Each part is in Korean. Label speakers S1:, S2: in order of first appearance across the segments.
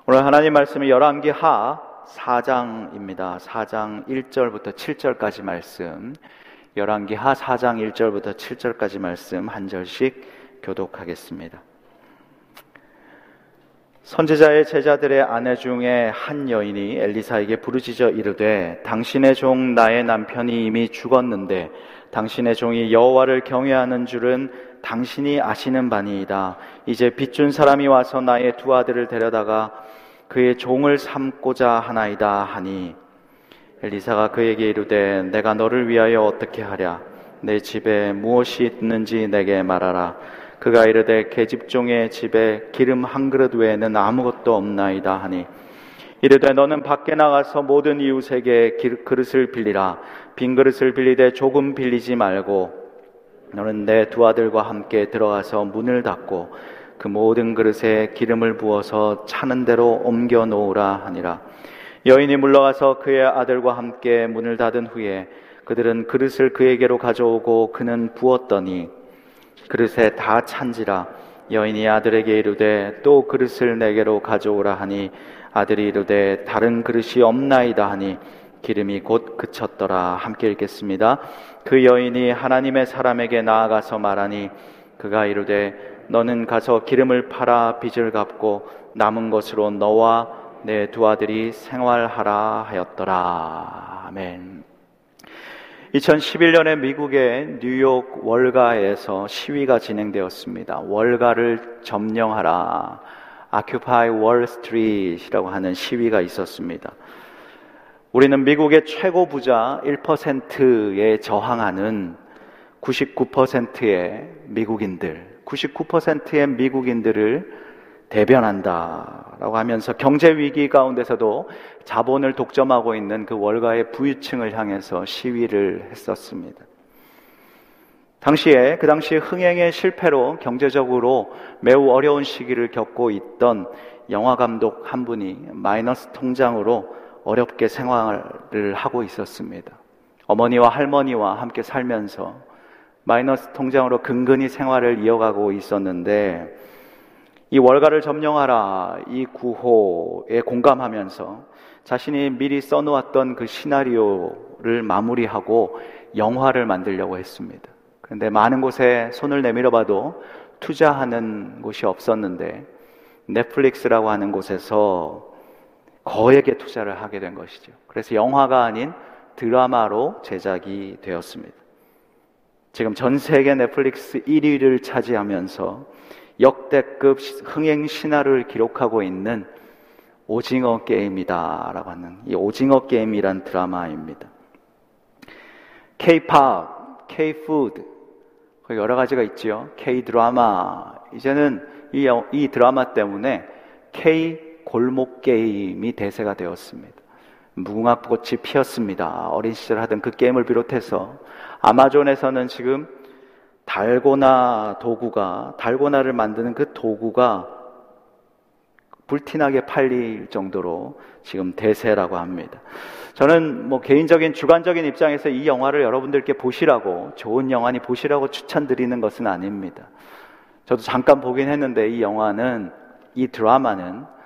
S1: 오늘 하나님 말씀은 열왕기 하 4장입니다. 4장 1절부터 7절까지 말씀. 열왕기 하 4장 1절부터 7절까지 말씀 한 절씩 교독하겠습니다. 선지자의 제자들의 아내 중에 한 여인이 엘리사에게 부르짖어 이르되 당신의 종 나의 남편이 이미 죽었는데 당신의 종이 여호와를 경외하는 줄은 당신이 아시는 바니이다. 이제 빚준 사람이 와서 나의 두 아들을 데려다가 그의 종을 삼고자 하나이다 하니 엘리사가 그에게 이르되 내가 너를 위하여 어떻게 하랴? 내 집에 무엇이 있는지 내게 말하라. 그가 이르되 계집종의 집에 기름 한 그릇 외에는 아무것도 없나이다 하니 이르되 너는 밖에 나가서 모든 이웃에게 그릇을 빌리라. 빈 그릇을 빌리되 조금 빌리지 말고 너는 내 두 아들과 함께 들어가서 문을 닫고 그 모든 그릇에 기름을 부어서 차는 대로 옮겨 놓으라 하니라. 여인이 물러가서 그의 아들과 함께 문을 닫은 후에 그들은 그릇을 그에게로 가져오고 그는 부었더니 그릇에 다 찬지라. 여인이 아들에게 이르되 또 그릇을 내게로 가져오라 하니 아들이 이르되 다른 그릇이 없나이다 하니 기름이 곧 그쳤더라. 함께 읽겠습니다 그 여인이 하나님의 사람에게 나아가서 말하니 그가 이르되 너는 가서 기름을 팔아 빚을 갚고 남은 것으로 너와 내 두 아들이 생활하라 하였더라 아멘 2011년에 미국의 뉴욕 월가에서 시위가 진행되었습니다. 월가를 점령하라. Occupy Wall Street이라고 하는 시위가 있었습니다. 우리는 미국의 최고 부자 1%에 저항하는 99%의 미국인들, 99%의 미국인들을 대변한다라고 하면서 경제 위기 가운데서도 자본을 독점하고 있는 그 월가의 부유층을 향해서 시위를 했었습니다. 당시에 그 당시 흥행의 실패로 경제적으로 매우 어려운 시기를 겪고 있던 영화 감독 한 분이 마이너스 통장으로 어렵게 생활을 하고 있었습니다. 어머니와 할머니와 함께 살면서 마이너스 통장으로 근근히 생활을 이어가고 있었는데 이 월가를 점령하라 이 구호에 공감하면서 자신이 미리 써놓았던 그 시나리오를 마무리하고 영화를 만들려고 했습니다. 그런데 많은 곳에 손을 내밀어 봐도 투자하는 곳이 없었는데 넷플릭스라고 하는 곳에서 거액의 투자를 하게 된 것이죠. 그래서 영화가 아닌 드라마로 제작이 되었습니다. 지금 전 세계 넷플릭스 1위를 차지하면서 역대급 흥행 신화를 기록하고 있는 오징어 게임이다라고 하는 이 오징어 게임이란 드라마입니다. K-팝, K-푸드 여러 가지가 있지요. K-드라마 이제는 이, 이 드라마 때문에 K 골목 게임이 대세가 되었습니다. 무궁화꽃이 피었습니다. 어린 시절 하던 그 게임을 비롯해서 아마존에서는 지금 달고나 도구가 달고나를 만드는 그 도구가 불티나게 팔릴 정도로 지금 대세라고 합니다. 저는 뭐 개인적인 주관적인 입장에서 이 영화를 여러분들께 보시라고 좋은 영화니 보시라고 추천드리는 것은 아닙니다. 저도 잠깐 보긴 했는데 이 영화는 이 드라마는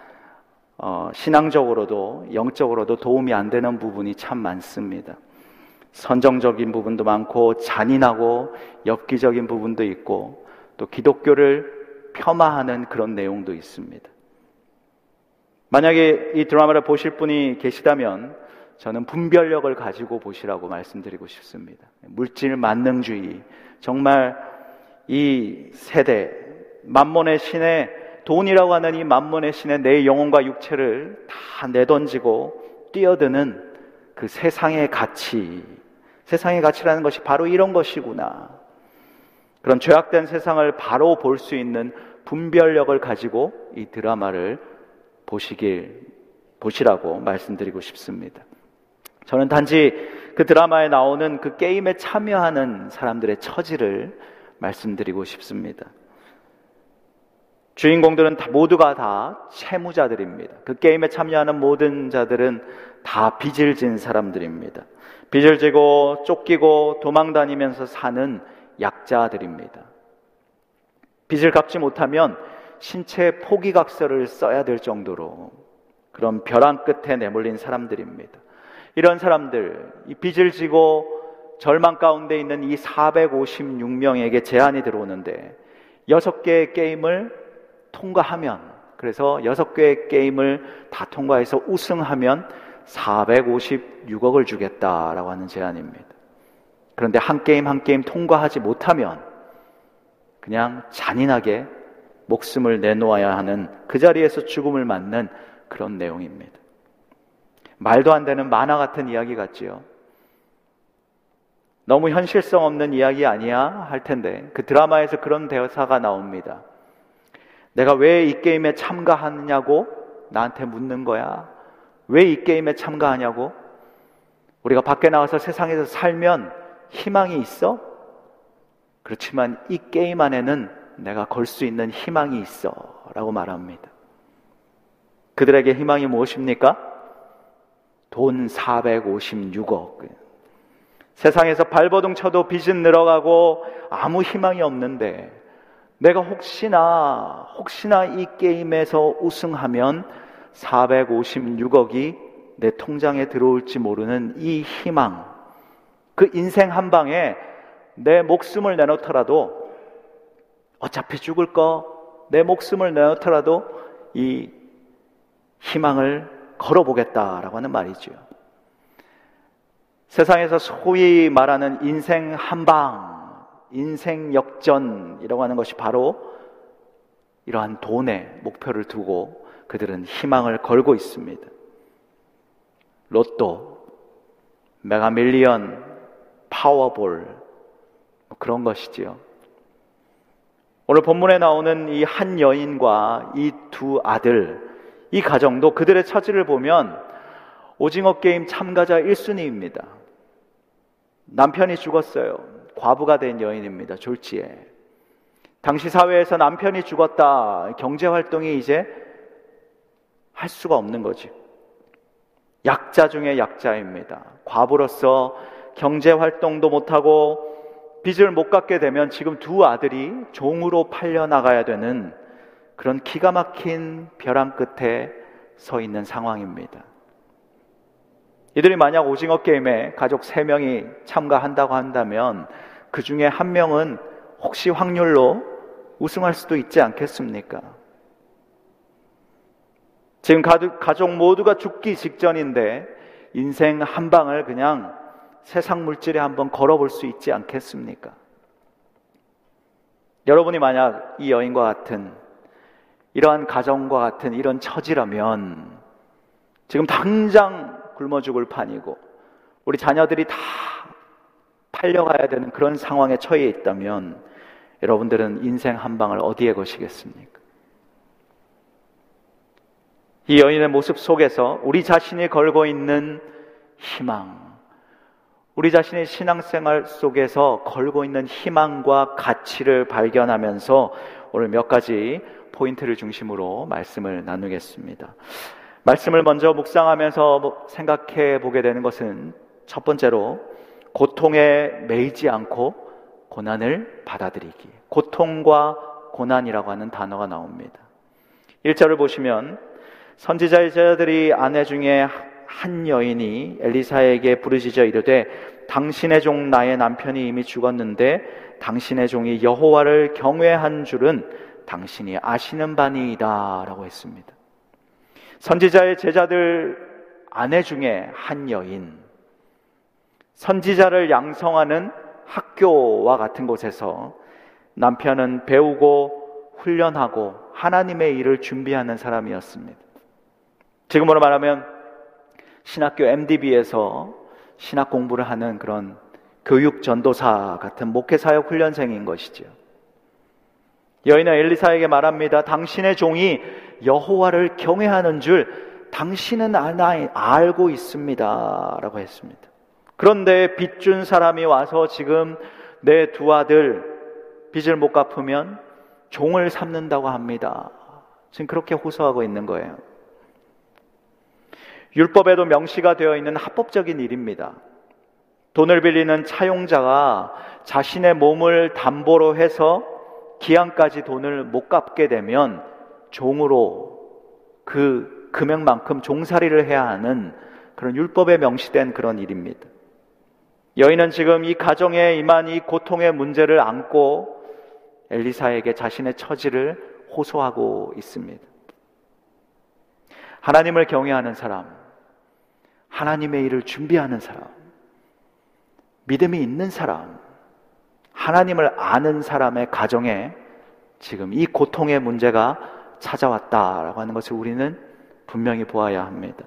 S1: 어, 신앙적으로도 영적으로도 도움이 안 되는 부분이 참 많습니다. 선정적인 부분도 많고 잔인하고 엽기적인 부분도 있고 또 기독교를 폄하하는 그런 내용도 있습니다. 만약에 이 드라마를 보실 분이 계시다면 저는 분별력을 가지고 보시라고 말씀드리고 싶습니다. 물질 만능주의. 정말 이 세대, 만몬의 신의 돈이라고 하는 이 만몬의 신의 내 영혼과 육체를 다 내던지고 뛰어드는 그 세상의 가치, 세상의 가치라는 것이 바로 이런 것이구나. 그런 죄악된 세상을 바로 볼 수 있는 분별력을 가지고 이 드라마를 보시길, 보시라고 말씀드리고 싶습니다. 저는 단지 그 드라마에 나오는 그 게임에 참여하는 사람들의 처지를 말씀드리고 싶습니다. 주인공들은 다, 모두가 다 채무자들입니다. 그 게임에 참여하는 모든 자들은 다 빚을 진 사람들입니다. 빚을 지고 쫓기고 도망 다니면서 사는 약자들입니다. 빚을 갚지 못하면 신체 포기각서를 써야 될 정도로 그런 벼랑 끝에 내몰린 사람들입니다. 이런 사람들, 이 빚을 지고 절망 가운데 있는 이 456명에게 제안이 들어오는데 여섯 개의 게임을 통과하면 그래서 여섯 개의 게임을 다 통과해서 우승하면 456억을 주겠다라고 하는 제안입니다. 그런데 한 게임 한 게임 통과하지 못하면 그냥 잔인하게 목숨을 내놓아야 하는 그 자리에서 죽음을 맞는 그런 내용입니다. 말도 안 되는 만화 같은 이야기 같지요. 너무 현실성 없는 이야기 아니야 할 텐데 그 드라마에서 그런 대사가 나옵니다. 내가 왜 이 게임에 참가하느냐고 나한테 묻는 거야. 왜 이 게임에 참가하냐고? 우리가 밖에 나와서 세상에서 살면 희망이 있어? 그렇지만 이 게임 안에는 내가 걸 수 있는 희망이 있어. 라고 말합니다. 그들에게 희망이 무엇입니까? 돈 456억. 세상에서 발버둥 쳐도 빚은 늘어가고 아무 희망이 없는데 내가 혹시나, 혹시나 이 게임에서 우승하면 456억이 내 통장에 들어올지 모르는 이 희망. 그 인생 한 방에 내 목숨을 내놓더라도 어차피 죽을 거 내 목숨을 내놓더라도 이 희망을 걸어보겠다라고 하는 말이죠. 세상에서 소위 말하는 인생 한 방, 인생 역전이라고 하는 것이 바로 이러한 돈에 목표를 두고 그들은 희망을 걸고 있습니다. 로또, 메가밀리언, 파워볼, 뭐 그런 것이지요. 오늘 본문에 나오는 이 한 여인과 이 두 아들, 이 가정도 그들의 처지를 보면 오징어 게임 참가자 1순위입니다. 남편이 죽었어요. 과부가 된 여인입니다. 졸지에. 당시 사회에서 남편이 죽었다. 경제 활동이 이제 할 수가 없는 거지. 약자 중에 약자입니다. 과부로서 경제 활동도 못하고 빚을 못 갚게 되면 지금 두 아들이 종으로 팔려 나가야 되는 그런 기가 막힌 벼랑 끝에 서 있는 상황입니다. 이들이 만약 오징어 게임에 가족 3명이 참가한다고 한다면 그 중에 한 명은 혹시 확률로 우승할 수도 있지 않겠습니까? 지금 가족 모두가 죽기 직전인데 인생 한 방을 그냥 세상 물질에 한번 걸어볼 수 있지 않겠습니까? 여러분이 만약 이 여인과 같은 이러한 가정과 같은 이런 처지라면 지금 당장 굶어 죽을 판이고 우리 자녀들이 다 팔려가야 되는 그런 상황에 처해 있다면 여러분들은 인생 한 방을 어디에 거시겠습니까? 이 여인의 모습 속에서 우리 자신이 걸고 있는 희망, 우리 자신의 신앙생활 속에서 걸고 있는 희망과 가치를 발견하면서 오늘 몇 가지 포인트를 중심으로 말씀을 나누겠습니다. 말씀을 먼저 묵상하면서 뭐 생각해 보게 되는 것은 첫 번째로 고통에 매이지 않고 고난을 받아들이기. 고통과 고난이라고 하는 단어가 나옵니다. 1절을 보시면 선지자의 제자들이 아내 중에 한 여인이 엘리사에게 부르짖어 이르되 당신의 종 나의 남편이 이미 죽었는데 당신의 종이 여호와를 경외한 줄은 당신이 아시는 바니이다라고 했습니다. 선지자의 제자들 아내 중에 한 여인 선지자를 양성하는 학교와 같은 곳에서 남편은 배우고 훈련하고 하나님의 일을 준비하는 사람이었습니다. 지금으로 말하면 신학교 MDB에서 신학 공부를 하는 그런 교육 전도사 같은 목회 사역 훈련생인 것이죠. 여인은 엘리사에게 말합니다. 당신의 종이 여호와를 경외하는 줄 당신은 알고 있습니다. 라고 했습니다. 그런데 빚 준 사람이 와서 지금 내 두 아들 빚을 못 갚으면 종을 삼는다고 합니다. 지금 그렇게 호소하고 있는 거예요. 율법에도 명시가 되어 있는 합법적인 일입니다. 돈을 빌리는 차용자가 자신의 몸을 담보로 해서 기한까지 돈을 못 갚게 되면 종으로 그 금액만큼 종살이를 해야 하는 그런 율법에 명시된 그런 일입니다. 여인은 지금 이 가정에 임한 이 고통의 문제를 안고 엘리사에게 자신의 처지를 호소하고 있습니다. 하나님을 경외하는 사람, 하나님의 일을 준비하는 사람, 믿음이 있는 사람, 하나님을 아는 사람의 가정에 지금 이 고통의 문제가 찾아왔다라고 하는 것을 우리는 분명히 보아야 합니다.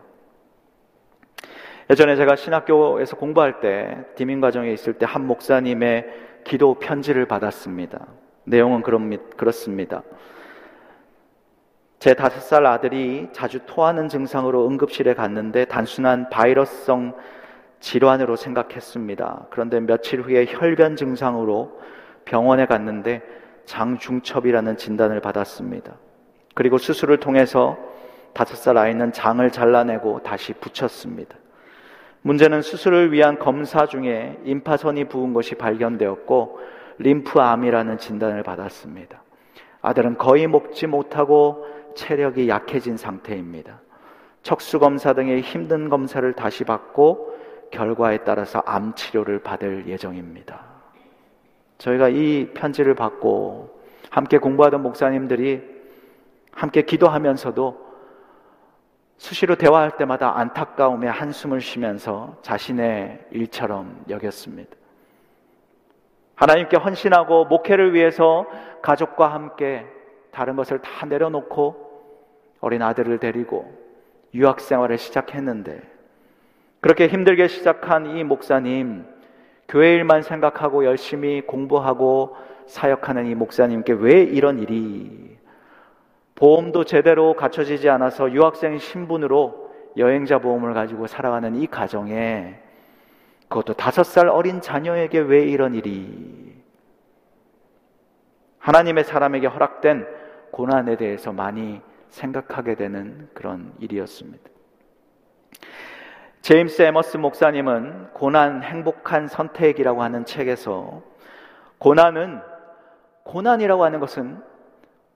S1: 예전에 제가 신학교에서 공부할 때 디민 과정에 있을 때 한 목사님의 기도 편지를 받았습니다. 내용은 그렇습니다. 제 다섯 살 아들이 자주 토하는 증상으로 응급실에 갔는데 단순한 바이러스성 질환으로 생각했습니다. 그런데 며칠 후에 혈변 증상으로 병원에 갔는데 장중첩이라는 진단을 받았습니다. 그리고 수술을 통해서 다섯 살 아이는 장을 잘라내고 다시 붙였습니다. 문제는 수술을 위한 검사 중에 임파선이 부은 것이 발견되었고 림프암이라는 진단을 받았습니다. 아들은 거의 먹지 못하고 체력이 약해진 상태입니다. 척수 검사 등의 힘든 검사를 다시 받고 결과에 따라서 암 치료를 받을 예정입니다. 저희가 이 편지를 받고 함께 공부하던 목사님들이 함께 기도하면서도 수시로 대화할 때마다 안타까움에 한숨을 쉬면서 자신의 일처럼 여겼습니다. 하나님께 헌신하고 목회를 위해서 가족과 함께 다른 것을 다 내려놓고 어린 아들을 데리고 유학 생활을 시작했는데 그렇게 힘들게 시작한 이 목사님 교회 일만 생각하고 열심히 공부하고 사역하는 이 목사님께 왜 이런 일이 보험도 제대로 갖춰지지 않아서 유학생 신분으로 여행자 보험을 가지고 살아가는 이 가정에 그것도 다섯 살 어린 자녀에게 왜 이런 일이 하나님의 사람에게 허락된 고난에 대해서 많이 생각하게 되는 그런 일이었습니다. 제임스 에머스 목사님은 고난 행복한 선택이라고 하는 책에서 고난은 고난이라고 하는 것은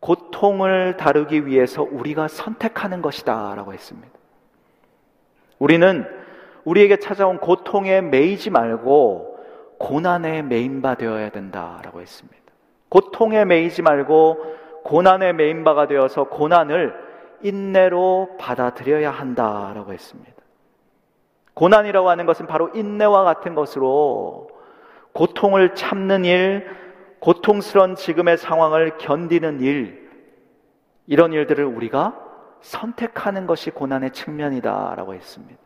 S1: 고통을 다루기 위해서 우리가 선택하는 것이다 라고 했습니다. 우리는 우리에게 찾아온 고통에 매이지 말고 고난에 매인바 되어야 된다 라고 했습니다. 고통에 매이지 말고 고난의 메인바가 되어서 고난을 인내로 받아들여야 한다라고 했습니다. 고난이라고 하는 것은 바로 인내와 같은 것으로 고통을 참는 일, 고통스러운 지금의 상황을 견디는 일, 이런 일들을 우리가 선택하는 것이 고난의 측면이다라고 했습니다.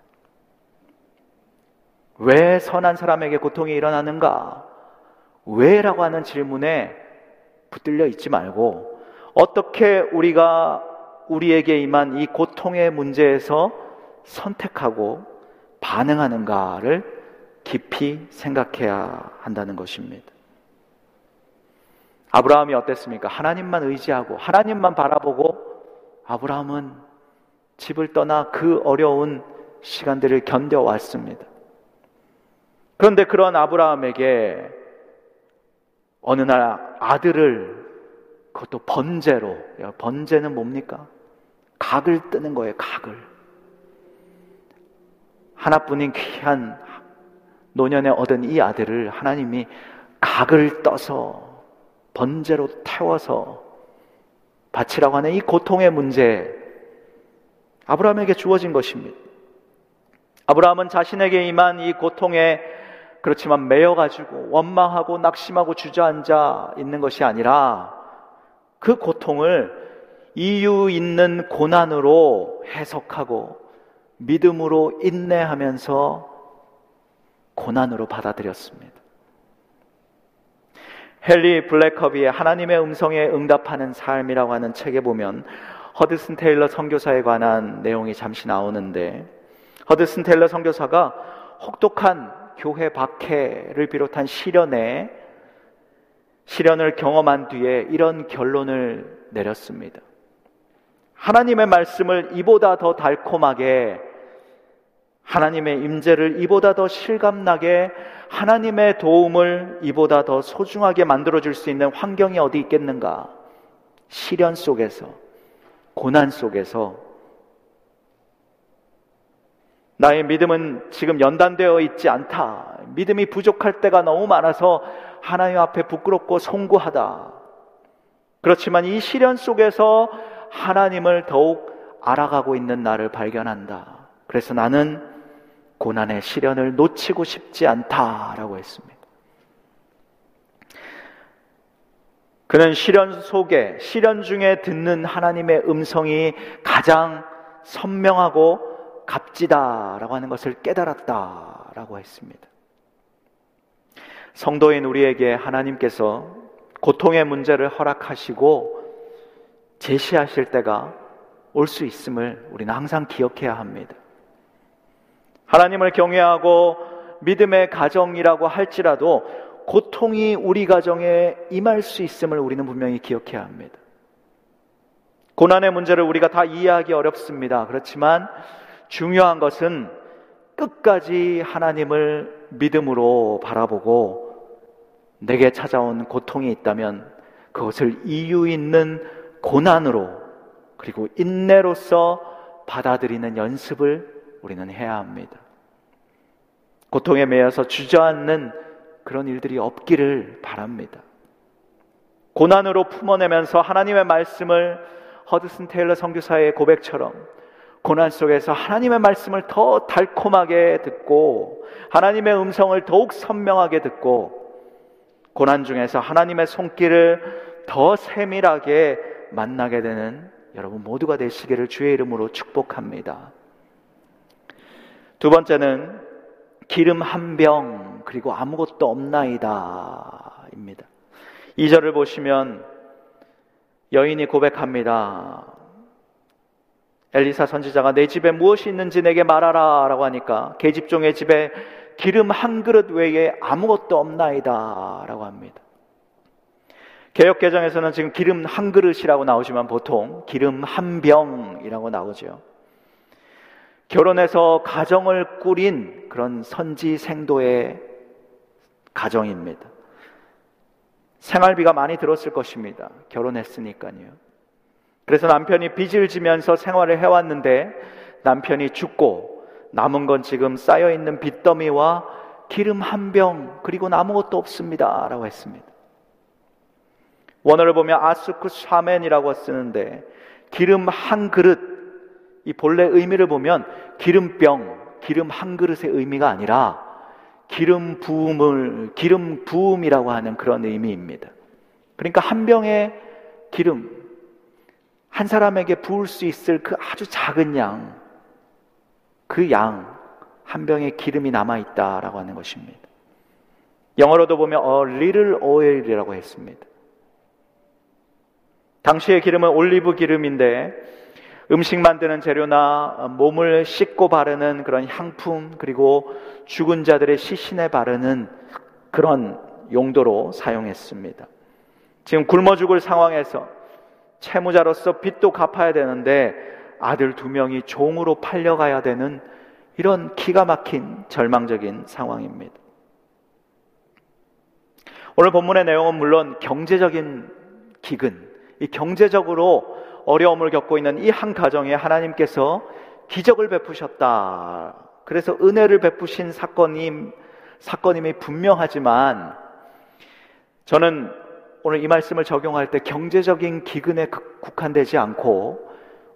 S1: 왜 선한 사람에게 고통이 일어나는가? 왜 라고 하는 질문에 붙들려 있지 말고 어떻게 우리가 우리에게 임한 이 고통의 문제에서 선택하고 반응하는가를 깊이 생각해야 한다는 것입니다. 아브라함이 어땠습니까? 하나님만 의지하고 하나님만 바라보고 아브라함은 집을 떠나 그 어려운 시간들을 견뎌왔습니다. 그런데 그런 아브라함에게 어느 날 아들을 그것도 번제로. 번제는 뭡니까? 각을 뜨는 거예요, 각을. 하나뿐인 귀한 노년에 얻은 이 아들을 하나님이 각을 떠서 번제로 태워서 바치라고 하는 이 고통의 문제, 아브라함에게 주어진 것입니다. 아브라함은 자신에게 임한 이 고통에 그렇지만 매여 가지고 원망하고 낙심하고 주저앉아 있는 것이 아니라 그 고통을 이유 있는 고난으로 해석하고 믿음으로 인내하면서 고난으로 받아들였습니다. 헨리 블랙커비의 하나님의 음성에 응답하는 삶이라고 하는 책에 보면 허드슨 테일러 선교사에 관한 내용이 잠시 나오는데 허드슨 테일러 선교사가 혹독한 교회 박해를 비롯한 시련에 시련을 경험한 뒤에 이런 결론을 내렸습니다. 하나님의 말씀을 이보다 더 달콤하게 하나님의 임재를 이보다 더 실감나게 하나님의 도움을 이보다 더 소중하게 만들어 줄 수 있는 환경이 어디 있겠는가? 시련 속에서 고난 속에서 나의 믿음은 지금 연단되어 있지 않다. 믿음이 부족할 때가 너무 많아서 하나님 앞에 부끄럽고 송구하다. 그렇지만 이 시련 속에서 하나님을 더욱 알아가고 있는 나를 발견한다. 그래서 나는 고난의 시련을 놓치고 싶지 않다라고 했습니다. 그는 시련 속에, 시련 중에 듣는 하나님의 음성이 가장 선명하고 값지다라고 하는 것을 깨달았다라고 했습니다. 성도인 우리에게 하나님께서 고통의 문제를 허락하시고 제시하실 때가 올 수 있음을 우리는 항상 기억해야 합니다. 하나님을 경외하고 믿음의 가정이라고 할지라도 고통이 우리 가정에 임할 수 있음을 우리는 분명히 기억해야 합니다. 고난의 문제를 우리가 다 이해하기 어렵습니다. 그렇지만 중요한 것은 끝까지 하나님을 믿음으로 바라보고 내게 찾아온 고통이 있다면 그것을 이유 있는 고난으로 그리고 인내로서 받아들이는 연습을 우리는 해야 합니다. 고통에 매여서 주저앉는 그런 일들이 없기를 바랍니다. 고난으로 품어내면서 하나님의 말씀을 허드슨 테일러 선교사의 고백처럼 고난 속에서 하나님의 말씀을 더 달콤하게 듣고 하나님의 음성을 더욱 선명하게 듣고 고난 중에서 하나님의 손길을 더 세밀하게 만나게 되는 여러분 모두가 되시기를 주의 이름으로 축복합니다. 두 번째는 기름 한 병, 그리고 아무것도 없나이다. 입니다. 2절을 보시면 여인이 고백합니다. 엘리사 선지자가 내 집에 무엇이 있는지 내게 말하라 라고 하니까 계집종의 집에 기름 한 그릇 외에 아무것도 없나이다 라고 합니다. 개혁개정에서는 지금 기름 한 그릇이라고 나오지만 보통 기름 한 병이라고 나오죠. 결혼해서 가정을 꾸린 그런 선지 생도의 가정입니다. 생활비가 많이 들었을 것입니다. 결혼했으니까요. 그래서 남편이 빚을 지면서 생활을 해왔는데 남편이 죽고 남은 건 지금 쌓여있는 빚더미와 기름 한 병, 그리고 아무것도 없습니다. 라고 했습니다. 원어를 보면 아스쿠 샤멘이라고 쓰는데 기름 한 그릇, 이 본래 의미를 보면 기름병, 기름 한 그릇의 의미가 아니라 기름 부음을 기름 부음이라고 하는 그런 의미입니다. 그러니까 한 병의 기름 한 사람에게 부을 수 있을 그 아주 작은 양, 그 양, 한 병의 기름이 남아 있다라고 하는 것입니다. 영어로도 보면 a little oil이라고 했습니다. 당시의 기름은 올리브 기름인데 음식 만드는 재료나 몸을 씻고 바르는 그런 향품 그리고 죽은 자들의 시신에 바르는 그런 용도로 사용했습니다. 지금 굶어 죽을 상황에서 채무자로서 빚도 갚아야 되는데 아들 두 명이 종으로 팔려가야 되는 이런 기가 막힌 절망적인 상황입니다. 오늘 본문의 내용은 물론 경제적인 기근, 이 경제적으로 어려움을 겪고 있는 이 한 가정에 하나님께서 기적을 베푸셨다. 그래서 은혜를 베푸신 사건임, 사건임이 분명하지만 저는 오늘 이 말씀을 적용할 때 경제적인 기근에 국한되지 않고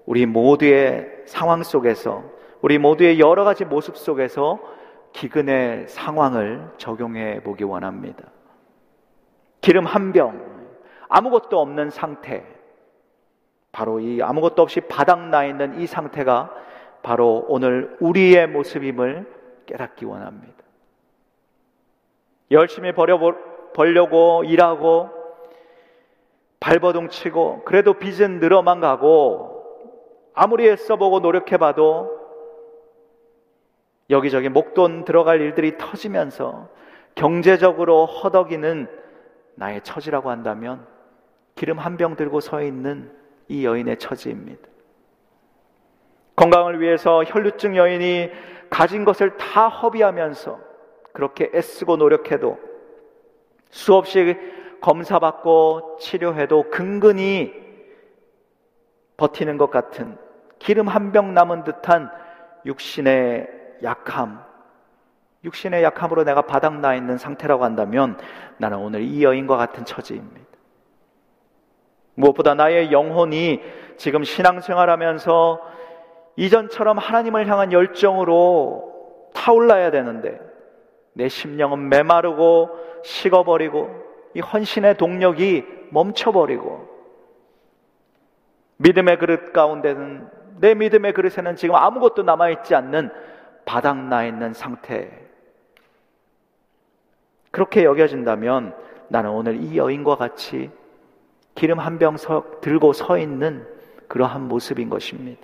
S1: 우리 모두의 상황 속에서 우리 모두의 여러 가지 모습 속에서 기근의 상황을 적용해 보기 원합니다. 기름 한 병, 아무것도 없는 상태, 바로 이 아무것도 없이 바닥나 있는 이 상태가 바로 오늘 우리의 모습임을 깨닫기 원합니다. 열심히 벌여 벌려고 일하고 발버둥 치고 그래도 빚은 늘어만 가고 아무리 애써보고 노력해봐도 여기저기 목돈 들어갈 일들이 터지면서 경제적으로 허덕이는 나의 처지라고 한다면 기름 한 병 들고 서 있는 이 여인의 처지입니다. 건강을 위해서 혈류증 여인이 가진 것을 다 허비하면서 그렇게 애쓰고 노력해도 수없이 검사받고 치료해도 근근히 버티는 것 같은 기름 한 병 남은 듯한 육신의 약함, 육신의 약함으로 내가 바닥나 있는 상태라고 한다면 나는 오늘 이 여인과 같은 처지입니다. 무엇보다 나의 영혼이 지금 신앙생활하면서 이전처럼 하나님을 향한 열정으로 타올라야 되는데 내 심령은 메마르고 식어버리고 이 헌신의 동력이 멈춰버리고 믿음의 그릇 가운데는 내 믿음의 그릇에는 지금 아무것도 남아있지 않는 바닥나 있는 상태. 그렇게 여겨진다면 나는 오늘 이 여인과 같이 기름 한 병 들고 서 있는 그러한 모습인 것입니다.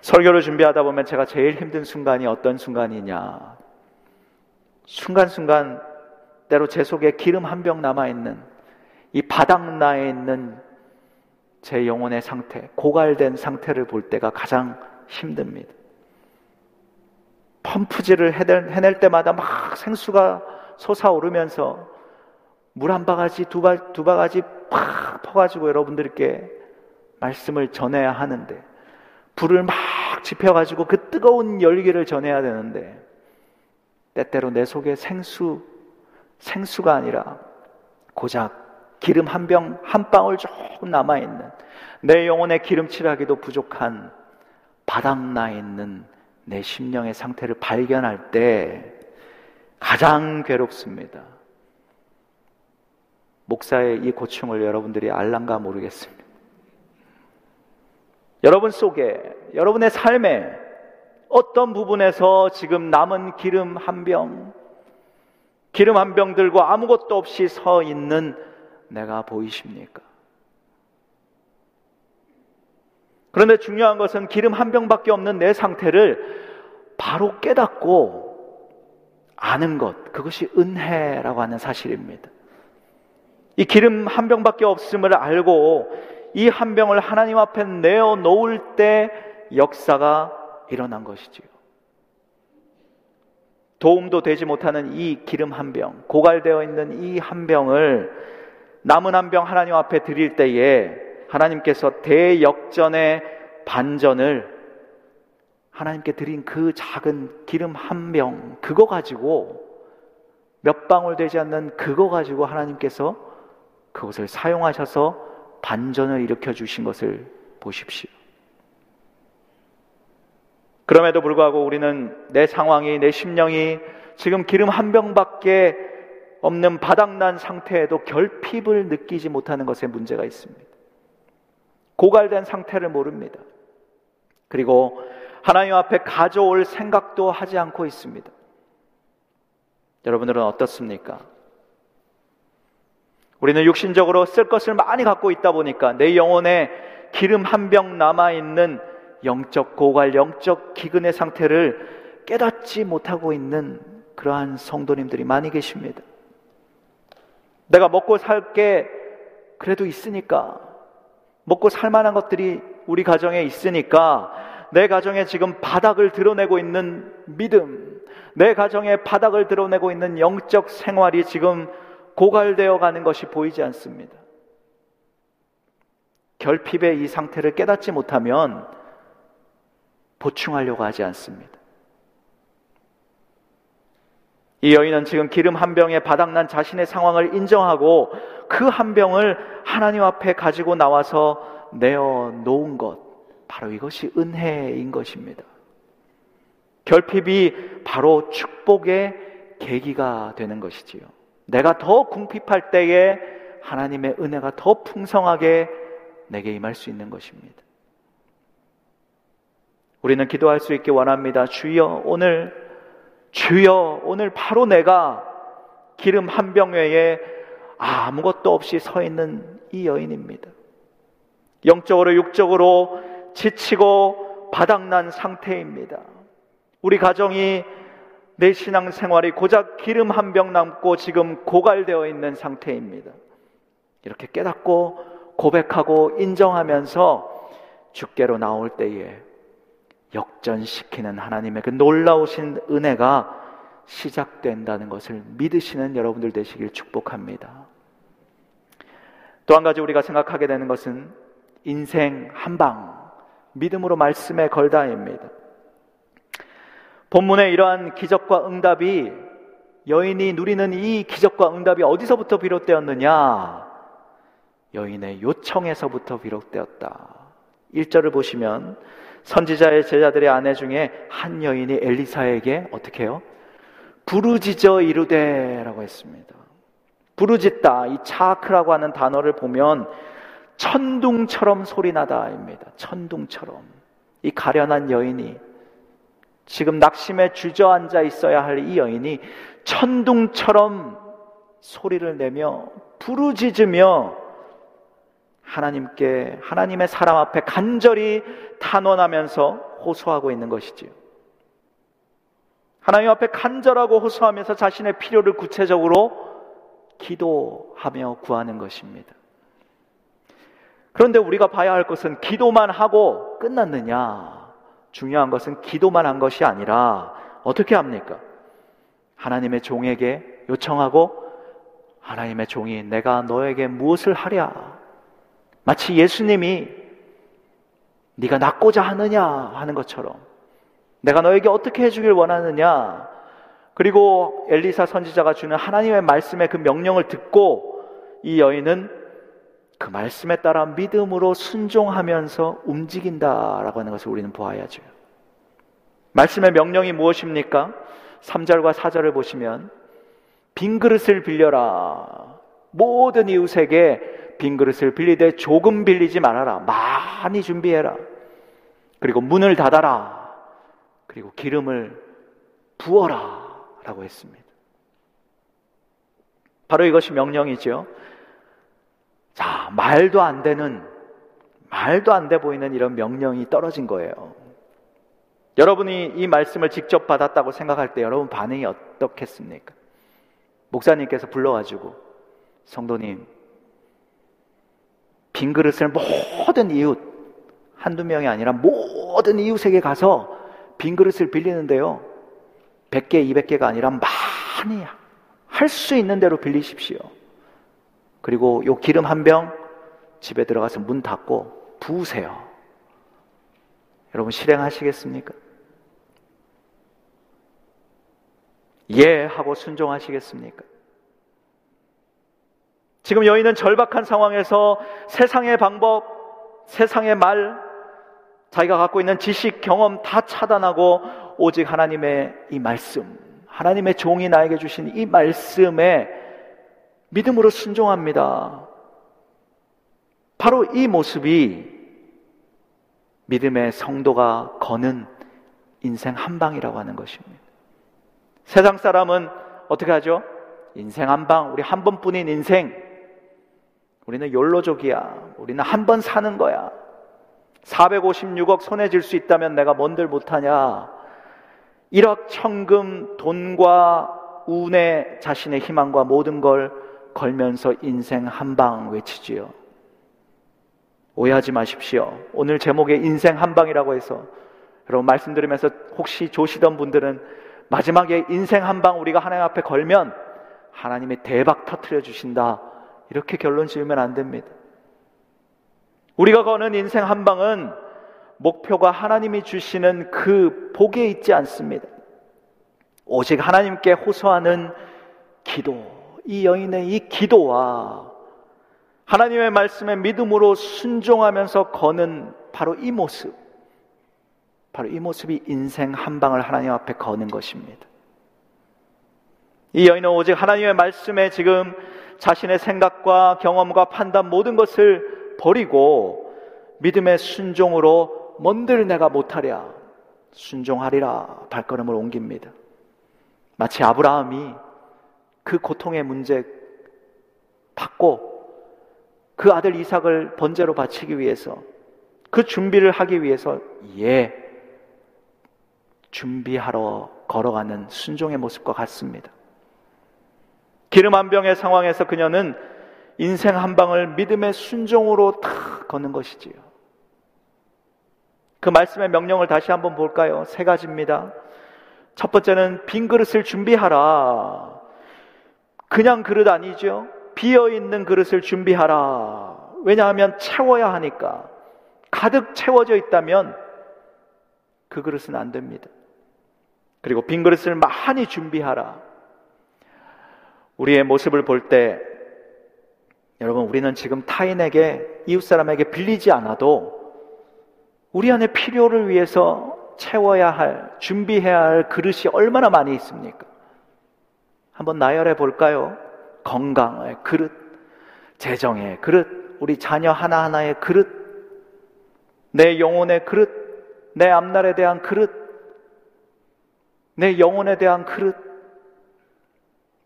S1: 설교를 준비하다 보면 제가 제일 힘든 순간이 어떤 순간이냐. 순간순간 때로 제 속에 기름 한 병 남아있는 이 바닥나에 있는 제 영혼의 상태, 고갈된 상태를 볼 때가 가장 힘듭니다. 펌프질을 해낼 때마다 막 생수가 솟아오르면서 물 한 바가지, 두, 바, 두 바가지 팍 퍼가지고 여러분들께 말씀을 전해야 하는데, 불을 막 지펴가지고 그 뜨거운 열기를 전해야 되는데, 때때로 내 속에 생수, 생수가 아니라 고작 기름 한 병, 한 방울 조금 남아있는 내 영혼의 기름칠하기도 부족한 바닥나 있는 내 심령의 상태를 발견할 때 가장 괴롭습니다. 목사의 이 고충을 여러분들이 알란가 모르겠습니다. 여러분 속에, 여러분의 삶에 어떤 부분에서 지금 남은 기름 한 병, 기름 한 병 들고 아무것도 없이 서 있는 내가 보이십니까? 그런데 중요한 것은 기름 한 병밖에 없는 내 상태를 바로 깨닫고 아는 것, 그것이 은혜라고 하는 사실입니다. 이 기름 한 병밖에 없음을 알고 이 한 병을 하나님 앞에 내어 놓을 때 역사가 일어난 것이지요. 도움도 되지 못하는 이 기름 한 병, 고갈되어 있는 이 한 병을 남은 한 병 하나님 앞에 드릴 때에 하나님께서 대역전의 반전을 하나님께 드린 그 작은 기름 한 병, 그거 가지고 몇 방울 되지 않는 그거 가지고 하나님께서 그것을 사용하셔서 반전을 일으켜 주신 것을 보십시오. 그럼에도 불구하고 우리는 내 상황이, 내 심령이 지금 기름 한 병밖에 없는 바닥난 상태에도 결핍을 느끼지 못하는 것에 문제가 있습니다. 고갈된 상태를 모릅니다. 그리고 하나님 앞에 가져올 생각도 하지 않고 있습니다. 여러분들은 어떻습니까? 우리는 육신적으로 쓸 것을 많이 갖고 있다 보니까 내 영혼에 기름 한 병 남아있는 영적 고갈, 영적 기근의 상태를 깨닫지 못하고 있는 그러한 성도님들이 많이 계십니다. 내가 먹고 살 게 그래도 있으니까, 먹고 살 만한 것들이 우리 가정에 있으니까, 내 가정에 지금 바닥을 드러내고 있는 믿음, 내 가정에 바닥을 드러내고 있는 영적 생활이 지금 고갈되어 가는 것이 보이지 않습니다. 결핍의 이 상태를 깨닫지 못하면 보충하려고 하지 않습니다. 이 여인은 지금 기름 한 병에 바닥난 자신의 상황을 인정하고 그 한 병을 하나님 앞에 가지고 나와서 내어 놓은 것. 바로 이것이 은혜인 것입니다. 결핍이 바로 축복의 계기가 되는 것이지요. 내가 더 궁핍할 때에 하나님의 은혜가 더 풍성하게 내게 임할 수 있는 것입니다. 우리는 기도할 수 있게 원합니다. 주여, 오늘, 주여, 오늘 바로 내가 기름 한병 외에 아무것도 없이 서 있는 이 여인입니다. 영적으로, 육적으로 지치고 바닥난 상태입니다. 우리 가정이 내 신앙 생활이 고작 기름 한 병 남고 지금 고갈되어 있는 상태입니다. 이렇게 깨닫고 고백하고 인정하면서 주께로 나올 때에 역전시키는 하나님의 그 놀라우신 은혜가 시작된다는 것을 믿으시는 여러분들 되시길 축복합니다. 또 한 가지 우리가 생각하게 되는 것은 인생 한 방, 믿음으로 말씀에 걸다입니다. 본문의 이러한 기적과 응답이 여인이 누리는 이 기적과 응답이 어디서부터 비롯되었느냐? 여인의 요청에서부터 비롯되었다. 1절을 보시면 선지자의 제자들의 아내 중에 한 여인이 엘리사에게 어떻게 해요? 부르짖어 이르되라고 했습니다. 부르짖다 이 차크라고 하는 단어를 보면 천둥처럼 소리나다입니다. 천둥처럼 이 가련한 여인이 지금 낙심에 주저앉아 있어야 할 이 여인이 천둥처럼 소리를 내며 부르짖으며 하나님께 하나님의 사람 앞에 간절히 탄원하면서 호소하고 있는 것이지요. 하나님 앞에 간절하고 호소하면서 자신의 필요를 구체적으로 기도하며 구하는 것입니다. 그런데 우리가 봐야 할 것은 기도만 하고 끝났느냐? 중요한 것은 기도만 한 것이 아니라 어떻게 합니까? 하나님의 종에게 요청하고 하나님의 종이 내가 너에게 무엇을 하랴? 마치 예수님이 네가 낫고자 하느냐 하는 것처럼 내가 너에게 어떻게 해주길 원하느냐 그리고 엘리사 선지자가 주는 하나님의 말씀의 그 명령을 듣고 이 여인은 그 말씀에 따라 믿음으로 순종하면서 움직인다라고 하는 것을 우리는 보아야죠. 말씀의 명령이 무엇입니까? 3절과 4절을 보시면 빈 그릇을 빌려라. 모든 이웃에게 빈 그릇을 빌리되 조금 빌리지 말아라. 많이 준비해라. 그리고 문을 닫아라. 그리고 기름을 부어라. 라고 했습니다. 바로 이것이 명령이죠. 자, 말도 안 되는, 말도 안 돼 보이는 이런 명령이 떨어진 거예요. 여러분이 이 말씀을 직접 받았다고 생각할 때 여러분 반응이 어떻겠습니까? 목사님께서 불러가지고, 성도님, 빈 그릇을 모든 이웃, 한두 명이 아니라 모든 이웃에게 가서 빈 그릇을 빌리는데요. 100개, 200개가 아니라 많이 할 수 있는 대로 빌리십시오. 그리고 요 기름 한 병 집에 들어가서 문 닫고 부으세요. 여러분 실행하시겠습니까? 예 하고 순종하시겠습니까? 지금 여인은 절박한 상황에서 세상의 방법, 세상의 말, 자기가 갖고 있는 지식, 경험 다 차단하고 오직 하나님의 이 말씀, 하나님의 종이 나에게 주신 이 말씀에 믿음으로 순종합니다. 바로 이 모습이 믿음의 성도가 거는 인생 한 방이라고 하는 것입니다. 세상 사람은 어떻게 하죠? 인생 한 방, 우리 한 번뿐인 인생. 우리는 욜로족이야. 우리는 한 번 사는 거야. 456억 손에 쥘 수 있다면 내가 뭔들 못하냐. 1억 천금 돈과 운에 자신의 희망과 모든 걸 걸면서 인생 한 방 외치지요. 오해하지 마십시오. 오늘 제목에 인생 한 방이라고 해서 여러분 말씀 들으면서 혹시 조시던 분들은 마지막에 인생 한 방 우리가 하나님 앞에 걸면 하나님의 대박 터트려 주신다. 이렇게 결론 지으면 안 됩니다. 우리가 거는 인생 한 방은 목표가 하나님이 주시는 그 복에 있지 않습니다. 오직 하나님께 호소하는 기도, 이 여인의 이 기도와 하나님의 말씀에 믿음으로 순종하면서 거는 바로 이 모습, 바로 이 모습이 인생 한 방을 하나님 앞에 거는 것입니다. 이 여인은 오직 하나님의 말씀에 지금 자신의 생각과 경험과 판단 모든 것을 버리고 믿음의 순종으로 뭔들 내가 못하랴 순종하리라 발걸음을 옮깁니다. 마치 아브라함이 그 고통의 문제 받고 그 아들 이삭을 번제로 바치기 위해서 그 준비를 하기 위해서 예 준비하러 걸어가는 순종의 모습과 같습니다. 기름 한 병의 상황에서 그녀는 인생 한 방을 믿음의 순종으로 탁 거는 것이지요. 그 말씀의 명령을 다시 한번 볼까요? 세 가지입니다. 첫 번째는 빈 그릇을 준비하라. 그냥 그릇 아니죠. 비어 있는 그릇을 준비하라. 왜냐하면 채워야 하니까. 가득 채워져 있다면 그 그릇은 안 됩니다. 그리고 빈 그릇을 많이 준비하라. 우리의 모습을 볼 때 여러분 우리는 지금 타인에게 이웃 사람에게 빌리지 않아도 우리 안에 필요를 위해서 채워야 할 준비해야 할 그릇이 얼마나 많이 있습니까? 한번 나열해 볼까요? 건강의 그릇, 재정의 그릇, 우리 자녀 하나하나의 그릇, 내 영혼의 그릇, 내 앞날에 대한 그릇, 내 영혼에 대한 그릇,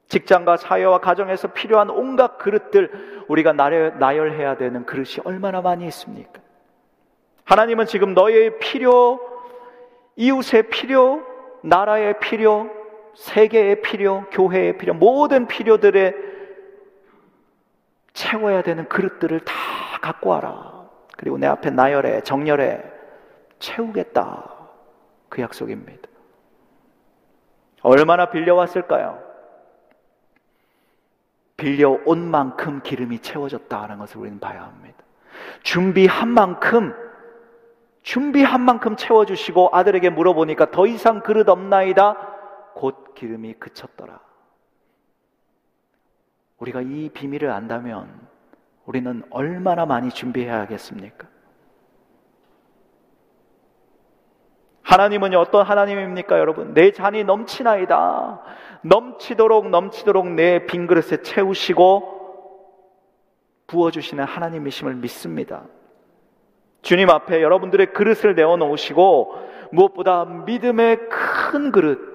S1: 직장과 사회와 가정에서 필요한 온갖 그릇들 우리가 나열 해야 되는 그릇이 얼마나 많이 있습니까? 하나님은 지금 너의 필요, 이웃의 필요, 나라의 필요, 세계의 필요, 교회의 필요, 모든 필요들에 채워야 되는 그릇들을 다 갖고 와라. 그리고 내 앞에 나열해, 정렬해, 채우겠다. 그 약속입니다. 얼마나 빌려왔을까요? 빌려온 만큼 기름이 채워졌다는 것을 우리는 봐야 합니다. 준비한 만큼, 준비한 만큼 채워주시고 아들에게 물어보니까 더 이상 그릇 없나이다. 곧 기름이 그쳤더라. 우리가 이 비밀을 안다면 우리는 얼마나 많이 준비해야겠습니까? 하나님은 어떤 하나님입니까, 여러분? 내 잔이 넘치나이다. 넘치도록 넘치도록 내 빈 그릇에 채우시고 부어주시는 하나님이심을 믿습니다. 주님 앞에 여러분들의 그릇을 내어놓으시고 무엇보다 믿음의 큰 그릇,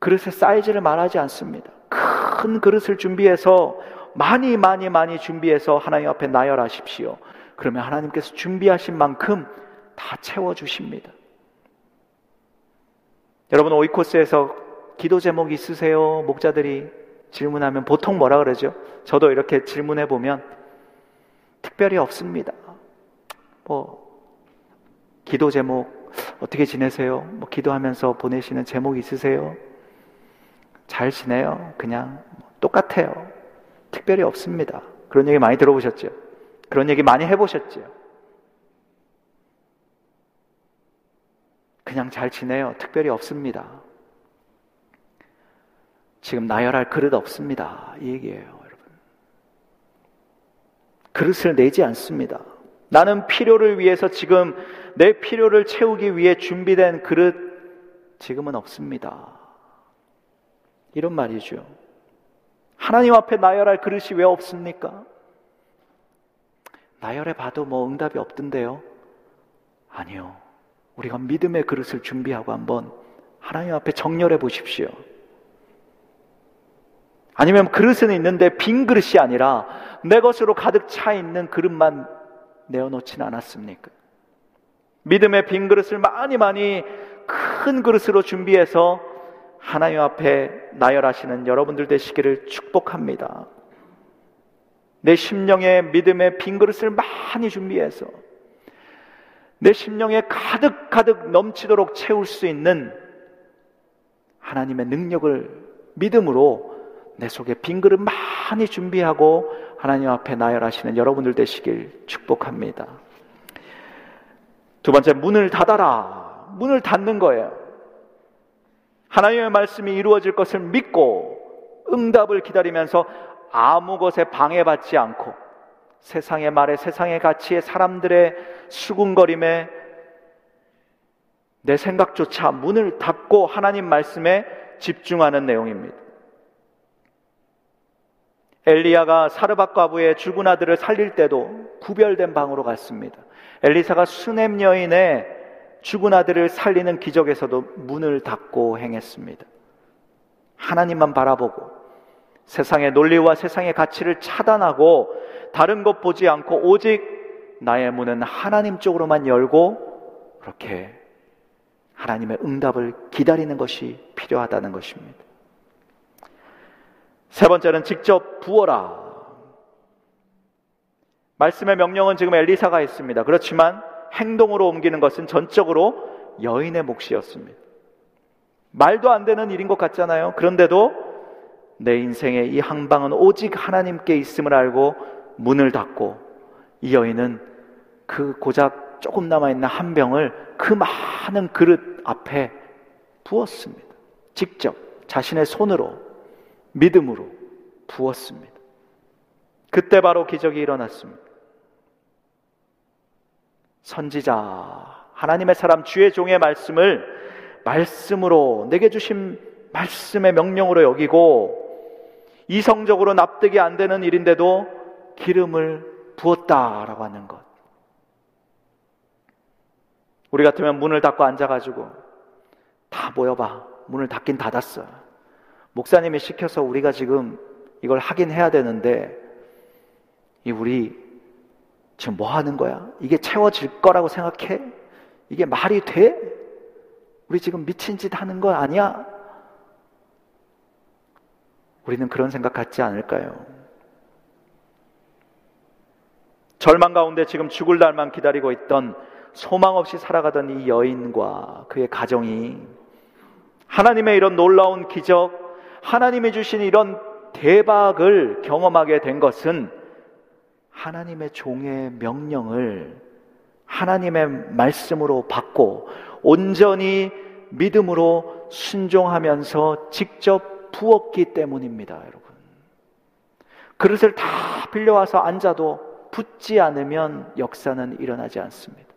S1: 그릇의 사이즈를 말하지 않습니다. 큰 그릇을 준비해서 많이 많이 많이 준비해서 하나님 앞에 나열하십시오. 그러면 하나님께서 준비하신 만큼 다 채워주십니다. 여러분 오이코스에서 기도 제목 있으세요? 목자들이 질문하면 보통 뭐라 그러죠? 저도 이렇게 질문해 보면 특별히 없습니다. 뭐 기도 제목 어떻게 지내세요? 뭐 기도하면서 보내시는 제목 있으세요? 잘 지내요? 그냥 똑같아요. 특별히 없습니다. 그런 얘기 많이 들어보셨죠? 그런 얘기 많이 해보셨죠? 그냥 잘 지내요. 특별히 없습니다. 지금 나열할 그릇 없습니다. 이 얘기예요, 여러분. 그릇을 내지 않습니다. 나는 필요를 위해서 지금 내 필요를 채우기 위해 준비된 그릇 지금은 없습니다. 이런 말이죠. 하나님 앞에 나열할 그릇이 왜 없습니까? 나열해 봐도 뭐 응답이 없던데요? 아니요. 우리가 믿음의 그릇을 준비하고 한번 하나님 앞에 정렬해 보십시오. 아니면 그릇은 있는데 빈 그릇이 아니라 내 것으로 가득 차 있는 그릇만 내어놓지는 않았습니까? 믿음의 빈 그릇을 많이 많이 큰 그릇으로 준비해서 하나님 앞에 나열하시는 여러분들 되시기를 축복합니다. 내 심령의 믿음의 빈 그릇을 많이 준비해서 내 심령에 가득 가득 넘치도록 채울 수 있는 하나님의 능력을 믿음으로 내 속에 빈 그릇 많이 준비하고 하나님 앞에 나열하시는 여러분들 되시길 축복합니다. 두 번째, 문을 닫아라. 문을 닫는 거예요. 하나님의 말씀이 이루어질 것을 믿고 응답을 기다리면서 아무 것에 방해받지 않고 세상의 말에 세상의 가치에 사람들의 수군거림에 내 생각조차 문을 닫고 하나님 말씀에 집중하는 내용입니다. 엘리야가 사르밧 과부의 죽은 아들을 살릴 때도 구별된 방으로 갔습니다. 엘리사가 수넴 여인의 죽은 아들을 살리는 기적에서도 문을 닫고 행했습니다. 하나님만 바라보고 세상의 논리와 세상의 가치를 차단하고 다른 것 보지 않고 오직 나의 문은 하나님 쪽으로만 열고 그렇게 하나님의 응답을 기다리는 것이 필요하다는 것입니다. 세 번째는 직접 부어라. 말씀의 명령은 지금 엘리사가 했습니다. 그렇지만 행동으로 옮기는 것은 전적으로 여인의 몫이었습니다. 말도 안 되는 일인 것 같잖아요. 그런데도 내 인생의 이 항방은 오직 하나님께 있음을 알고 문을 닫고 이 여인은 그 고작 조금 남아있는 한 병을 그 많은 그릇 앞에 부었습니다. 직접 자신의 손으로 믿음으로 부었습니다. 그때 바로 기적이 일어났습니다. 선지자, 하나님의 사람, 주의 종의 말씀을 말씀으로 내게 주신 말씀의 명령으로 여기고 이성적으로 납득이 안 되는 일인데도 기름을 부었다라고 하는 것. 우리 같으면 문을 닫고 앉아가지고 다 모여봐. 문을 닫긴 닫았어. 목사님이 시켜서 우리가 지금 이걸 하긴 해야 되는데, 이 우리 지금 뭐 하는 거야? 이게 채워질 거라고 생각해? 이게 말이 돼? 우리 지금 미친 짓 하는 거 아니야? 우리는 그런 생각 갖지 않을까요? 절망 가운데 지금 죽을 날만 기다리고 있던 소망 없이 살아가던 이 여인과 그의 가정이 하나님의 이런 놀라운 기적, 하나님이 주신 이런 대박을 경험하게 된 것은 하나님의 종의 명령을 하나님의 말씀으로 받고 온전히 믿음으로 순종하면서 직접 부었기 때문입니다, 여러분. 그릇을 다 빌려와서 앉아도 붙지 않으면 역사는 일어나지 않습니다.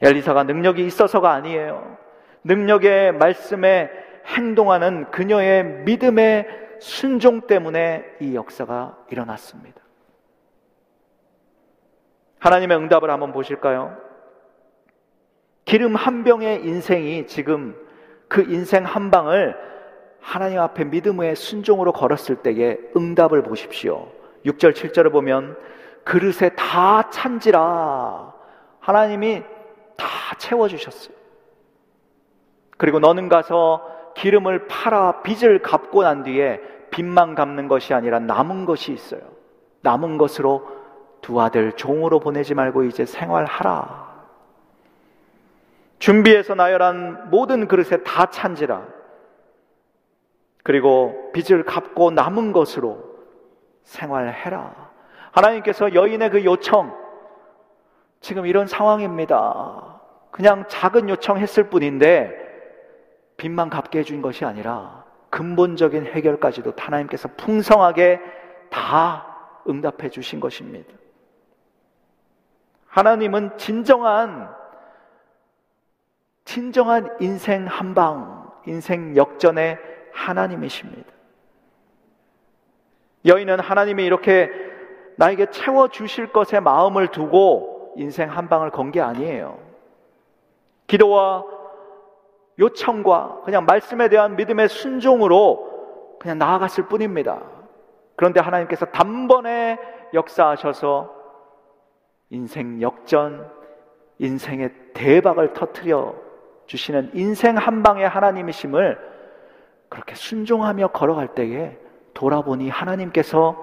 S1: 엘리사가 능력이 있어서가 아니에요. 능력의 말씀에 행동하는 그녀의 믿음의 순종 때문에 이 역사가 일어났습니다. 하나님의 응답을 한번 보실까요? 기름 한 병의 인생이 지금 그 인생 한 방을 하나님 앞에 믿음의 순종으로 걸었을 때의 응답을 보십시오. 6절, 7절을 보면 그릇에 다 찬지라 하나님이 다 채워주셨어요. 그리고 너는 가서 기름을 팔아 빚을 갚고 난 뒤에 빚만 갚는 것이 아니라 남은 것이 있어요. 남은 것으로 두 아들 종으로 보내지 말고 이제 생활하라. 준비해서 나열한 모든 그릇에 다 찬지라. 그리고 빚을 갚고 남은 것으로 생활해라. 하나님께서 여인의 그 요청, 지금 이런 상황입니다. 그냥 작은 요청했을 뿐인데 빚만 갚게 해준 것이 아니라 근본적인 해결까지도 하나님께서 풍성하게 다 응답해 주신 것입니다. 하나님은 진정한 진정한 인생 한방, 인생 역전의 하나님이십니다. 여인은 하나님이 이렇게 나에게 채워 주실 것에 마음을 두고 인생 한 방을 건 게 아니에요. 기도와 요청과 그냥 말씀에 대한 믿음의 순종으로 그냥 나아갔을 뿐입니다. 그런데 하나님께서 단번에 역사하셔서 인생 역전, 인생의 대박을 터트려 주시는 인생 한 방의 하나님이심을 그렇게 순종하며 걸어갈 때에 돌아보니 하나님께서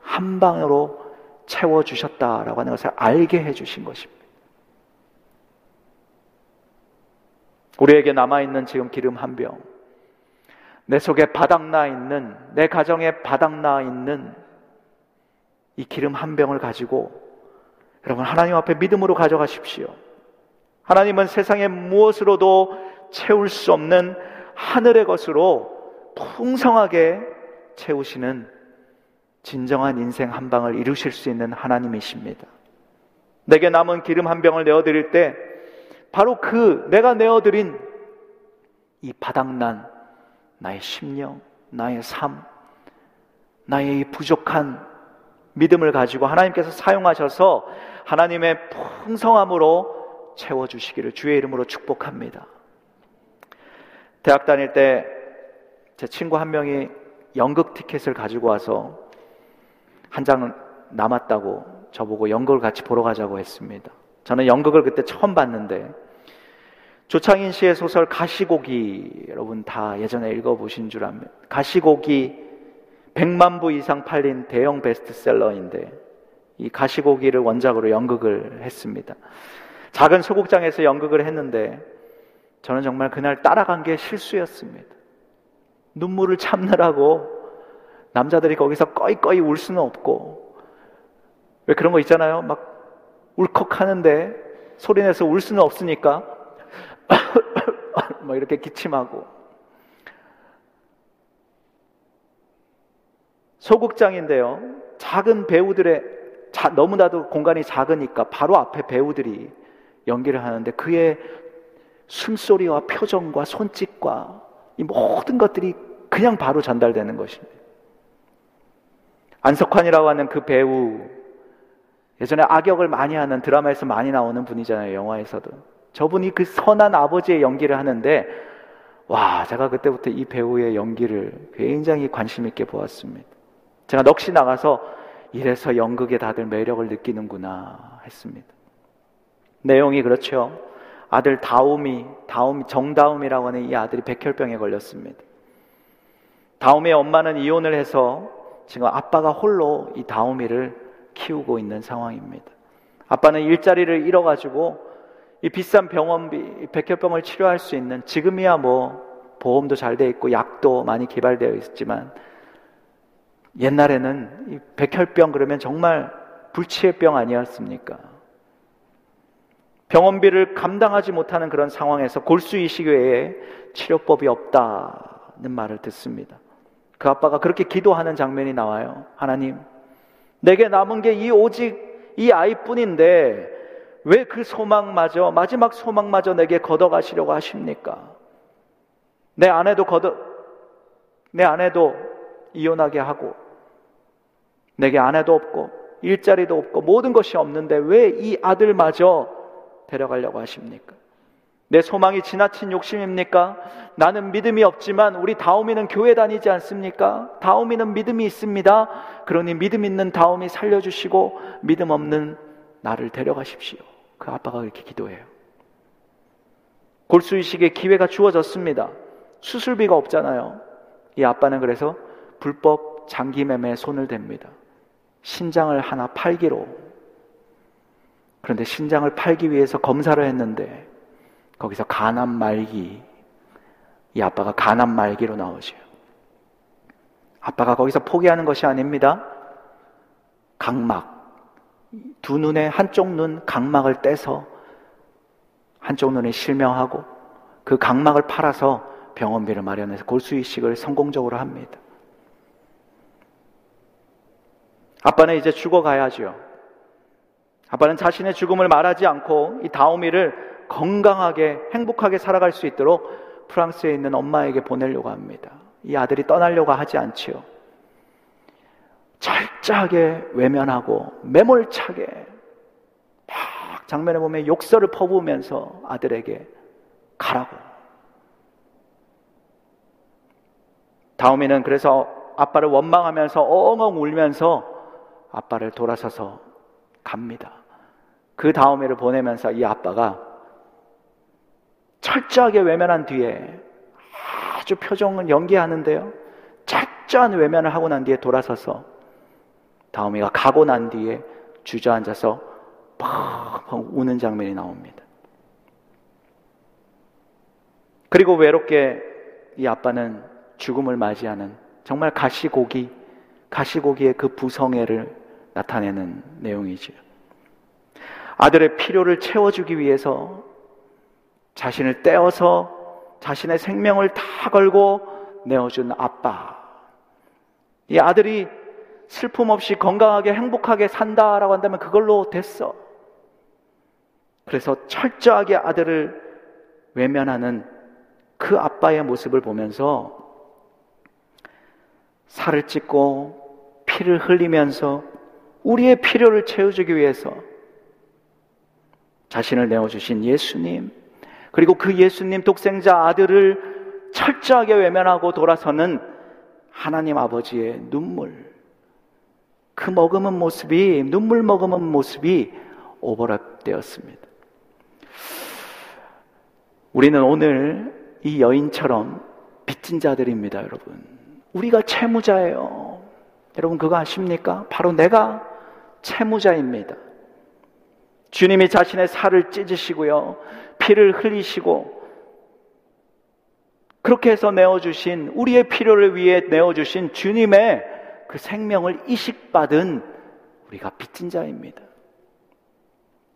S1: 한 방으로 채워주셨다라고 하는 것을 알게 해주신 것입니다. 우리에게 남아있는 지금 기름 한 병, 내 속에 바닥나 있는, 내 가정에 바닥나 있는 이 기름 한 병을 가지고 여러분 하나님 앞에 믿음으로 가져가십시오. 하나님은 세상의 무엇으로도 채울 수 없는 하늘의 것으로 풍성하게 채우시는 진정한 인생 한 방을 이루실 수 있는 하나님이십니다. 내게 남은 기름 한 병을 내어드릴 때 바로 그 내가 내어드린 이 바닥난 나의 심령, 나의 삶, 나의 이 부족한 믿음을 가지고 하나님께서 사용하셔서 하나님의 풍성함으로 채워주시기를 주의 이름으로 축복합니다. 대학 다닐 때 제 친구 한 명이 연극 티켓을 가지고 와서 한 장 남았다고 저보고 연극을 같이 보러 가자고 했습니다. 저는 연극을 그때 처음 봤는데 조창인 씨의 소설 가시고기 여러분 다 예전에 읽어보신 줄 압니다. 가시고기 100만 부 이상 팔린 대형 베스트셀러인데 이 가시고기를 원작으로 연극을 했습니다. 작은 소극장에서 연극을 했는데 저는 정말 그날 따라간 게 실수였습니다. 눈물을 참느라고 남자들이 거기서 꺼이꺼이 울 수는 없고 왜 그런 거 있잖아요. 막 울컥하는데 소리내서 울 수는 없으니까 뭐 이렇게 기침하고 소극장인데요. 작은 배우들의 자, 너무나도 공간이 작으니까 바로 앞에 배우들이 연기를 하는데 그의 숨소리와 표정과 손짓과 이 모든 것들이 그냥 바로 전달되는 것입니다. 안석환이라고 하는 그 배우 예전에 악역을 많이 하는 드라마에서 많이 나오는 분이잖아요. 영화에서도. 저분이 그 선한 아버지의 연기를 하는데 와, 제가 그때부터 이 배우의 연기를 굉장히 관심 있게 보았습니다. 제가 넋이 나가서 이래서 연극에 다들 매력을 느끼는구나 했습니다. 내용이 그렇죠. 아들 다움이, 다움, 정다움이라고 하는 이 아들이 백혈병에 걸렸습니다. 다움의 엄마는 이혼을 해서 지금 아빠가 홀로 이 다움이를 키우고 있는 상황입니다. 아빠는 일자리를 잃어가지고 이 비싼 병원비, 백혈병을 치료할 수 있는 지금이야 뭐 보험도 잘 돼 있고 약도 많이 개발되어 있지만 옛날에는 이 백혈병 그러면 정말 불치의 병 아니었습니까? 병원비를 감당하지 못하는 그런 상황에서 골수 이식 외에 치료법이 없다는 말을 듣습니다. 그 아빠가 그렇게 기도하는 장면이 나와요. 하나님, 내게 남은 게 이 오직 이 아이뿐인데 왜 그 소망마저 마지막 소망마저 내게 걷어가시려고 하십니까? 내 아내도 걷어 내 아내도 이혼하게 하고 내게 아내도 없고 일자리도 없고 모든 것이 없는데 왜 이 아들마저 데려가려고 하십니까? 내 소망이 지나친 욕심입니까? 나는 믿음이 없지만 우리 다오미는 교회 다니지 않습니까? 다오미는 믿음이 있습니다. 그러니 믿음 있는 다오미 살려주시고 믿음 없는 나를 데려가십시오. 그 아빠가 그렇게 기도해요. 골수이식의 기회가 주어졌습니다. 수술비가 없잖아요. 이 아빠는 그래서 불법 장기매매에 손을 댑니다. 신장을 하나 팔기로. 그런데 신장을 팔기 위해서 검사를 했는데 거기서 간암 말기. 이 아빠가 간암 말기로 나오죠. 아빠가 거기서 포기하는 것이 아닙니다. 각막. 두 눈의 한쪽 눈 각막을 떼서 한쪽 눈에 실명하고 그 각막을 팔아서 병원비를 마련해서 골수 이식을 성공적으로 합니다. 아빠는 이제 죽어가야죠. 아빠는 자신의 죽음을 말하지 않고 이 다오미를 건강하게 행복하게 살아갈 수 있도록 프랑스에 있는 엄마에게 보내려고 합니다. 이 아들이 떠나려고 하지 않지요. 철저하게 외면하고 매몰차게 막 장면에 보면 욕설을 퍼부으면서 아들에게 가라고. 다음에는 그래서 아빠를 원망하면서 엉엉 울면서 아빠를 돌아서서 갑니다. 그 다음에를 보내면서 이 아빠가 철저하게 외면한 뒤에 아주 표정을 연기하는데요. 철저한 외면을 하고 난 뒤에 돌아서서 다음이가 가고 난 뒤에 주저앉아서 펑펑 우는 장면이 나옵니다. 그리고 외롭게 이 아빠는 죽음을 맞이하는 정말 가시고기, 가시고기의 그 부성애를 나타내는 내용이지요. 아들의 필요를 채워주기 위해서 자신을 떼어서 자신의 생명을 다 걸고 내어준 아빠. 이 아들이 슬픔 없이 건강하게 행복하게 산다라고 한다면 그걸로 됐어. 그래서 철저하게 아들을 외면하는 그 아빠의 모습을 보면서 살을 찢고 피를 흘리면서 우리의 필요를 채워주기 위해서 자신을 내어주신 예수님, 그리고 그 예수님 독생자 아들을 철저하게 외면하고 돌아서는 하나님 아버지의 눈물, 그 머금은 모습이, 눈물 머금은 모습이 오버랩되었습니다. 우리는 오늘 이 여인처럼 빚진 자들입니다, 여러분. 우리가 채무자예요. 여러분, 그거 아십니까? 바로 내가 채무자입니다. 주님이 자신의 살을 찢으시고요. 피를 흘리시고 그렇게 해서 내어주신 우리의 필요를 위해 내어주신 주님의 그 생명을 이식받은 우리가 빚진 자입니다.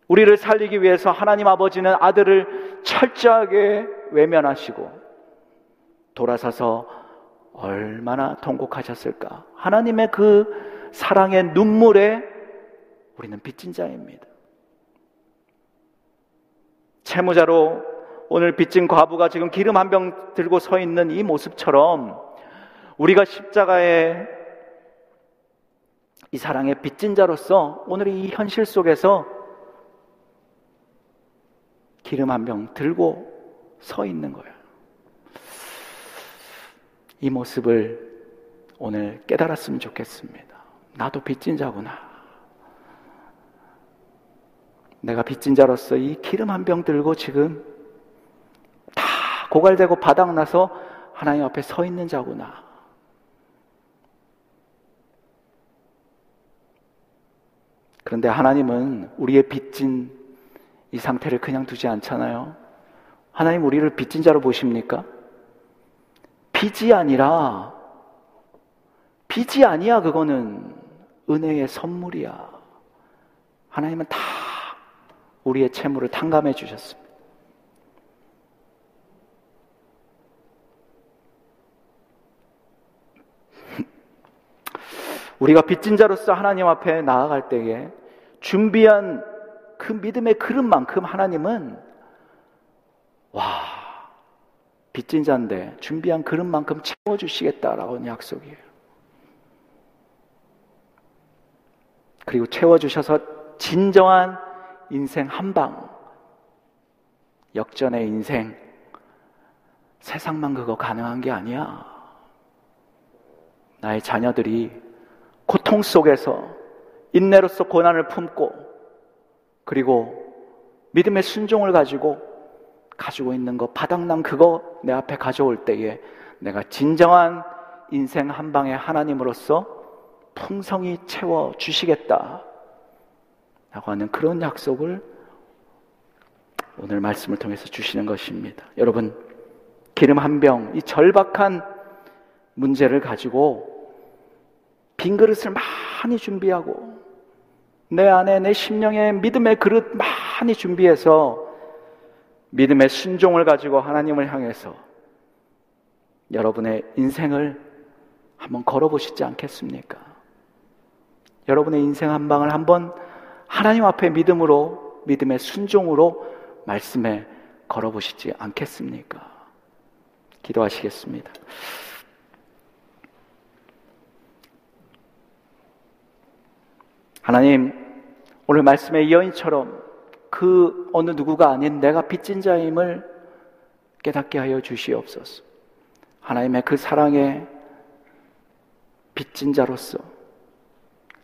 S1: 우리를 살리기 위해서 하나님 아버지는 아들을 철저하게 외면하시고 돌아서서 얼마나 통곡하셨을까. 하나님의 그 사랑의 눈물에 우리는 빚진 자입니다. 채무자로 오늘 빚진 과부가 지금 기름 한 병 들고 서 있는 이 모습처럼 우리가 십자가에 이 사랑의 빚진 자로서 오늘 이 현실 속에서 기름 한 병 들고 서 있는 거예요. 이 모습을 오늘 깨달았으면 좋겠습니다. 나도 빚진 자구나. 내가 빚진 자로서 이 기름 한 병 들고 지금 다 고갈되고 바닥나서 하나님 앞에 서 있는 자구나. 그런데 하나님은 우리의 빚진 이 상태를 그냥 두지 않잖아요. 하나님 우리를 빚진 자로 보십니까? 빚이 아니라 빚이 아니야 그거는 은혜의 선물이야. 하나님은 다 우리의 채무를 탕감해 주셨습니다. 우리가 빚진 자로서 하나님 앞에 나아갈 때에 준비한 그 믿음의 그릇만큼 하나님은 와 빚진 자인데 준비한 그릇만큼 채워주시겠다라고 약속이에요. 그리고 채워주셔서 진정한 인생 한 방 역전의 인생 세상만 그거 가능한 게 아니야. 나의 자녀들이 고통 속에서 인내로서 고난을 품고 그리고 믿음의 순종을 가지고 가지고 있는 거 바닥난 그거 내 앞에 가져올 때에 내가 진정한 인생 한 방에 하나님으로서 풍성히 채워 주시겠다. 라고 하는 그런 약속을 오늘 말씀을 통해서 주시는 것입니다. 여러분, 기름 한 병, 이 절박한 문제를 가지고 빈 그릇을 많이 준비하고 내 안에 내 심령에 믿음의 그릇 많이 준비해서 믿음의 순종을 가지고 하나님을 향해서 여러분의 인생을 한번 걸어보시지 않겠습니까? 여러분의 인생 한 방을 한번 하나님 앞에 믿음으로, 믿음의 순종으로 말씀에 걸어보시지 않겠습니까? 기도하시겠습니다. 하나님, 오늘 말씀의 여인처럼 그 어느 누구가 아닌 내가 빚진 자임을 깨닫게 하여 주시옵소서. 하나님의 그 사랑에 빚진 자로서,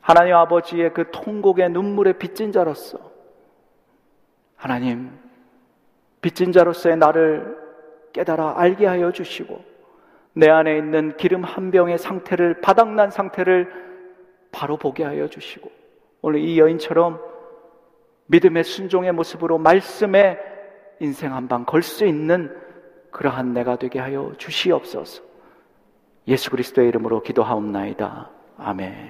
S1: 하나님 아버지의 그 통곡의 눈물에 빚진 자로서, 하나님, 빚진 자로서의 나를 깨달아 알게 하여 주시고, 내 안에 있는 기름 한 병의 상태를, 바닥난 상태를 바로 보게 하여 주시고, 오늘 이 여인처럼 믿음의 순종의 모습으로 말씀에 인생 한 방 걸 수 있는 그러한 내가 되게 하여 주시옵소서. 예수 그리스도의 이름으로 기도하옵나이다. 아멘.